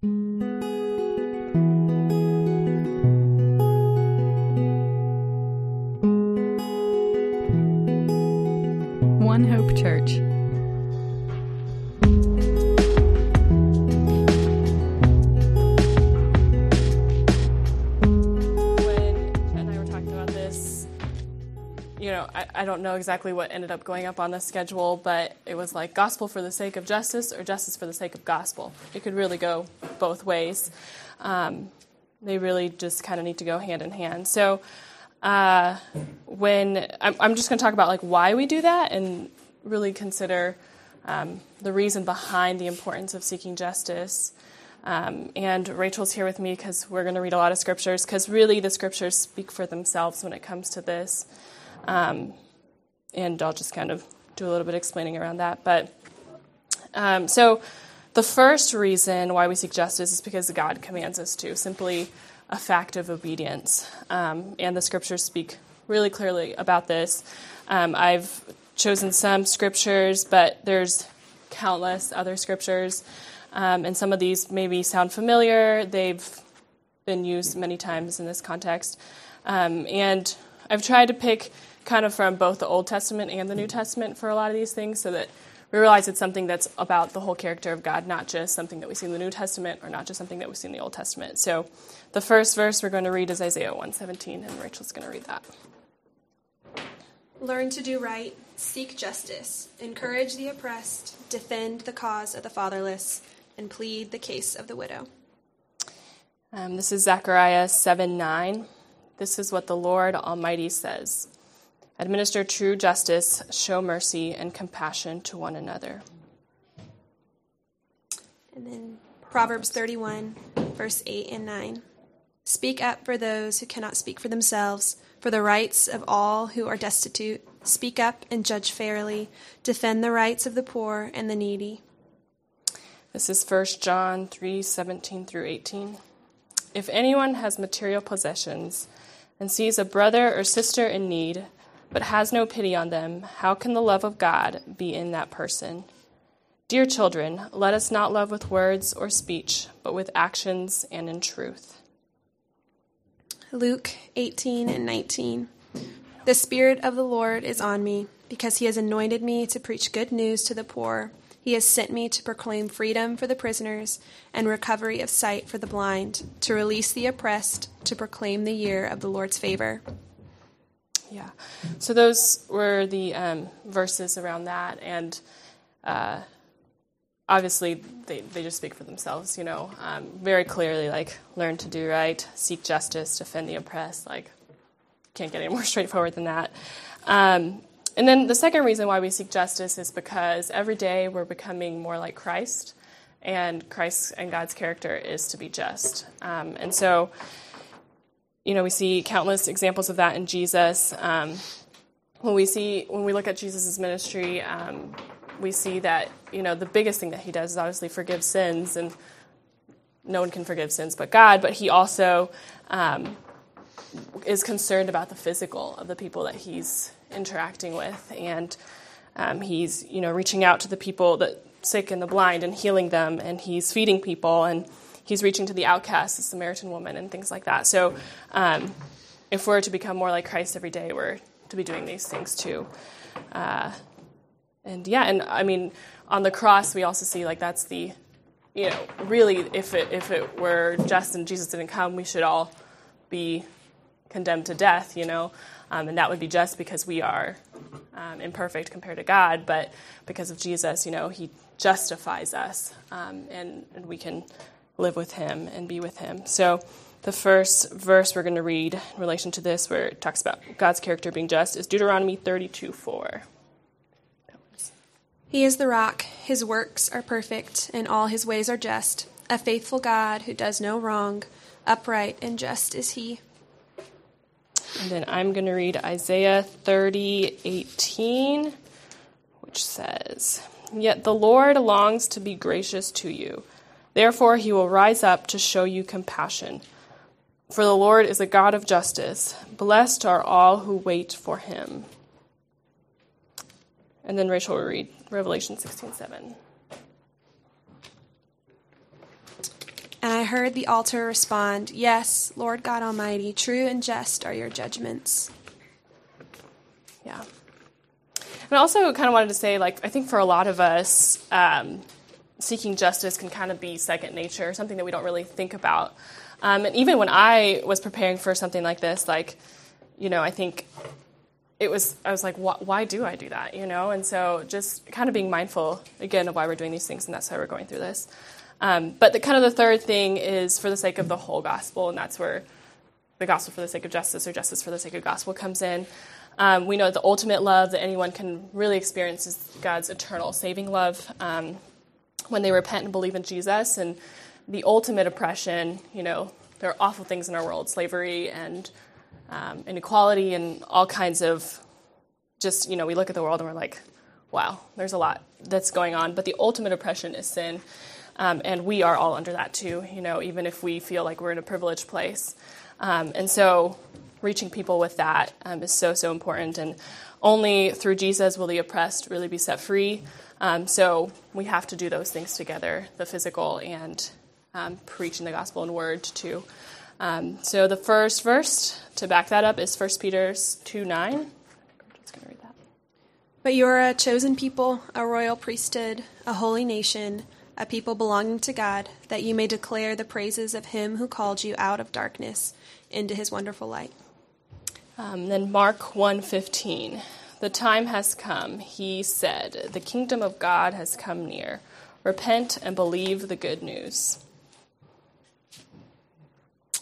One I, I don't know exactly what ended up going up on the schedule, but it was like gospel for the sake of justice or justice for the sake of gospel. It could really go both ways. Um, they really just kind of need to go hand in hand. So, uh, when I'm, I'm just going to talk about like why we do that and really consider um, the reason behind the importance of seeking justice. Um, and Rachel's here with me because we're going to read a lot of scriptures because really the scriptures speak for themselves when it comes to this. Um, and I'll just kind of do a little bit of explaining around that. But um, so the first reason why we seek justice is because God commands us to, simply a fact of obedience. Um, and the scriptures speak really clearly about this. Um, I've chosen some scriptures, but there's countless other scriptures. Um, and some of these maybe sound familiar. They've been used many times in this context. Um, and I've tried to pick kind of from both the Old Testament and the New Testament for a lot of these things so that we realize it's something that's about the whole character of God, not just something that we see in the New Testament or not just something that we see in the Old Testament. So the first verse we're going to read is Isaiah 117, and Rachel's going to read that. Learn to do right, seek justice, encourage the oppressed, defend the cause of the fatherless, and plead the case of the widow. Um, this is Zechariah 7 9. This is what the Lord Almighty says Administer true justice, show mercy and compassion to one another. And then Proverbs 31, verse 8 and 9. Speak up for those who cannot speak for themselves, for the rights of all who are destitute. Speak up and judge fairly. Defend the rights of the poor and the needy. This is 1 John 3 17 through 18. If anyone has material possessions and sees a brother or sister in need, but has no pity on them, how can the love of God be in that person? Dear children, let us not love with words or speech, but with actions and in truth. Luke 18 and 19. The Spirit of the Lord is on me, because he has anointed me to preach good news to the poor. He has sent me to proclaim freedom for the prisoners and recovery of sight for the blind, to release the oppressed, to proclaim the year of the Lord's favor. Yeah. So those were the um, verses around that, and uh, obviously they, they just speak for themselves, you know, um, very clearly, like, learn to do right, seek justice, defend the oppressed, like, can't get any more straightforward than that. Um, and then the second reason why we seek justice is because every day we're becoming more like Christ, and Christ and God's character is to be just. Um, and so, you know, we see countless examples of that in Jesus. Um, when we see when we look at Jesus' ministry, um, we see that you know the biggest thing that he does is obviously forgive sins, and no one can forgive sins but God. But he also um, is concerned about the physical of the people that he's interacting with, and um, he's you know reaching out to the people that sick and the blind and healing them, and he's feeding people, and he's reaching to the outcast, the Samaritan woman, and things like that. So, um, if we're to become more like Christ every day, we're to be doing these things too. Uh, and yeah, and I mean, on the cross, we also see like that's the, you know, really, if it if it were just and Jesus didn't come, we should all be condemned to death, you know, um, and that would be just because we are um, imperfect compared to God, but because of Jesus, you know, He justifies us, um, and, and we can live with Him and be with Him. So, the first verse we're going to read in relation to this, where it talks about God's character being just, is Deuteronomy 32 4. He is the rock, his works are perfect, and all his ways are just. A faithful God who does no wrong, upright and just is he. And then I'm going to read Isaiah 30 18, which says, Yet the Lord longs to be gracious to you. Therefore, he will rise up to show you compassion. For the Lord is a God of justice. Blessed are all who wait for him. And then Rachel will read Revelation 16 7. And I heard the altar respond, Yes, Lord God Almighty, true and just are your judgments. Yeah. And I also kind of wanted to say, like, I think for a lot of us, um, seeking justice can kind of be second nature, something that we don't really think about. Um, and even when I was preparing for something like this, like, you know, I think it was, I was like, why do I do that, you know? And so just kind of being mindful, again, of why we're doing these things, and that's why we're going through this. Um, but the kind of the third thing is for the sake of the whole gospel, and that's where the gospel for the sake of justice or justice for the sake of gospel comes in. Um, we know the ultimate love that anyone can really experience is God's eternal saving love um, when they repent and believe in Jesus. And the ultimate oppression, you know, there are awful things in our world slavery and um, inequality and all kinds of just, you know, we look at the world and we're like, wow, there's a lot that's going on. But the ultimate oppression is sin. Um, and we are all under that too, you know, even if we feel like we're in a privileged place. Um, and so reaching people with that um, is so, so important. And only through Jesus will the oppressed really be set free. Um, so we have to do those things together the physical and um, preaching the gospel in word too. Um, so the first verse to back that up is 1 Peter 2 9. But you are a chosen people, a royal priesthood, a holy nation, a people belonging to God, that you may declare the praises of him who called you out of darkness into his wonderful light. Um, then Mark 1:15. The time has come, he said, the kingdom of God has come near. Repent and believe the good news.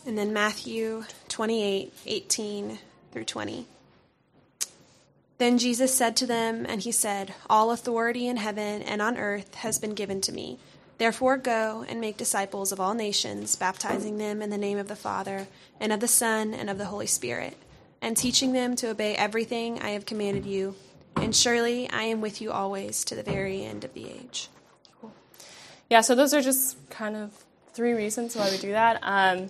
And then Matthew 28 18 through 20. Then Jesus said to them, and he said, All authority in heaven and on earth has been given to me. Therefore go and make disciples of all nations, baptizing them in the name of the Father, and of the Son, and of the Holy Spirit, and teaching them to obey everything I have commanded you. And surely I am with you always to the very end of the age. Cool. Yeah, so those are just kind of three reasons why we do that. Um,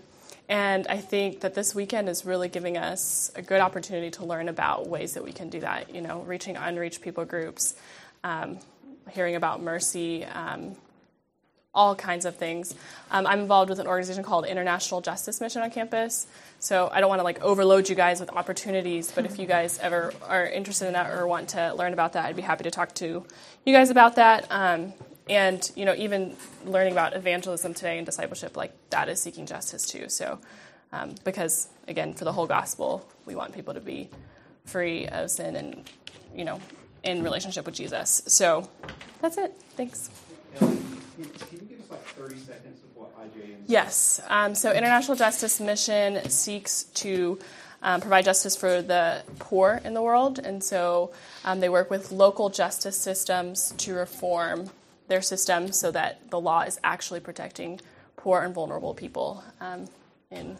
and I think that this weekend is really giving us a good opportunity to learn about ways that we can do that, you know, reaching unreached people groups, um, hearing about mercy, um, all kinds of things. Um, I'm involved with an organization called International Justice Mission on campus. So I don't want to like overload you guys with opportunities, but if you guys ever are interested in that or want to learn about that, I'd be happy to talk to you guys about that. Um, and you know even learning about evangelism today and discipleship like that is seeking justice too so um, because again for the whole gospel we want people to be free of sin and you know in relationship with jesus so that's it thanks Yes. Um, so, International Justice Mission seeks to um, provide justice for the poor in the world, and so um, they work with local justice systems to reform their systems so that the law is actually protecting poor and vulnerable people um, in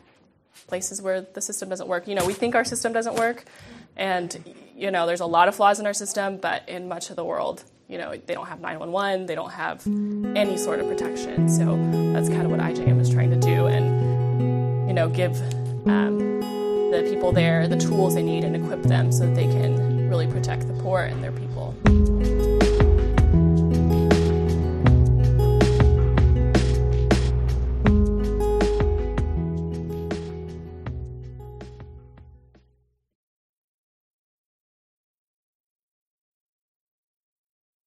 places where the system doesn't work. You know, we think our system doesn't work, and you know, there's a lot of flaws in our system, but in much of the world, you know, they don't have 911, they don't have any sort of protection. So that's kind of what IJM is trying to do, and you know, give um, the people there the tools they need and equip them so that they can really protect the poor and their people.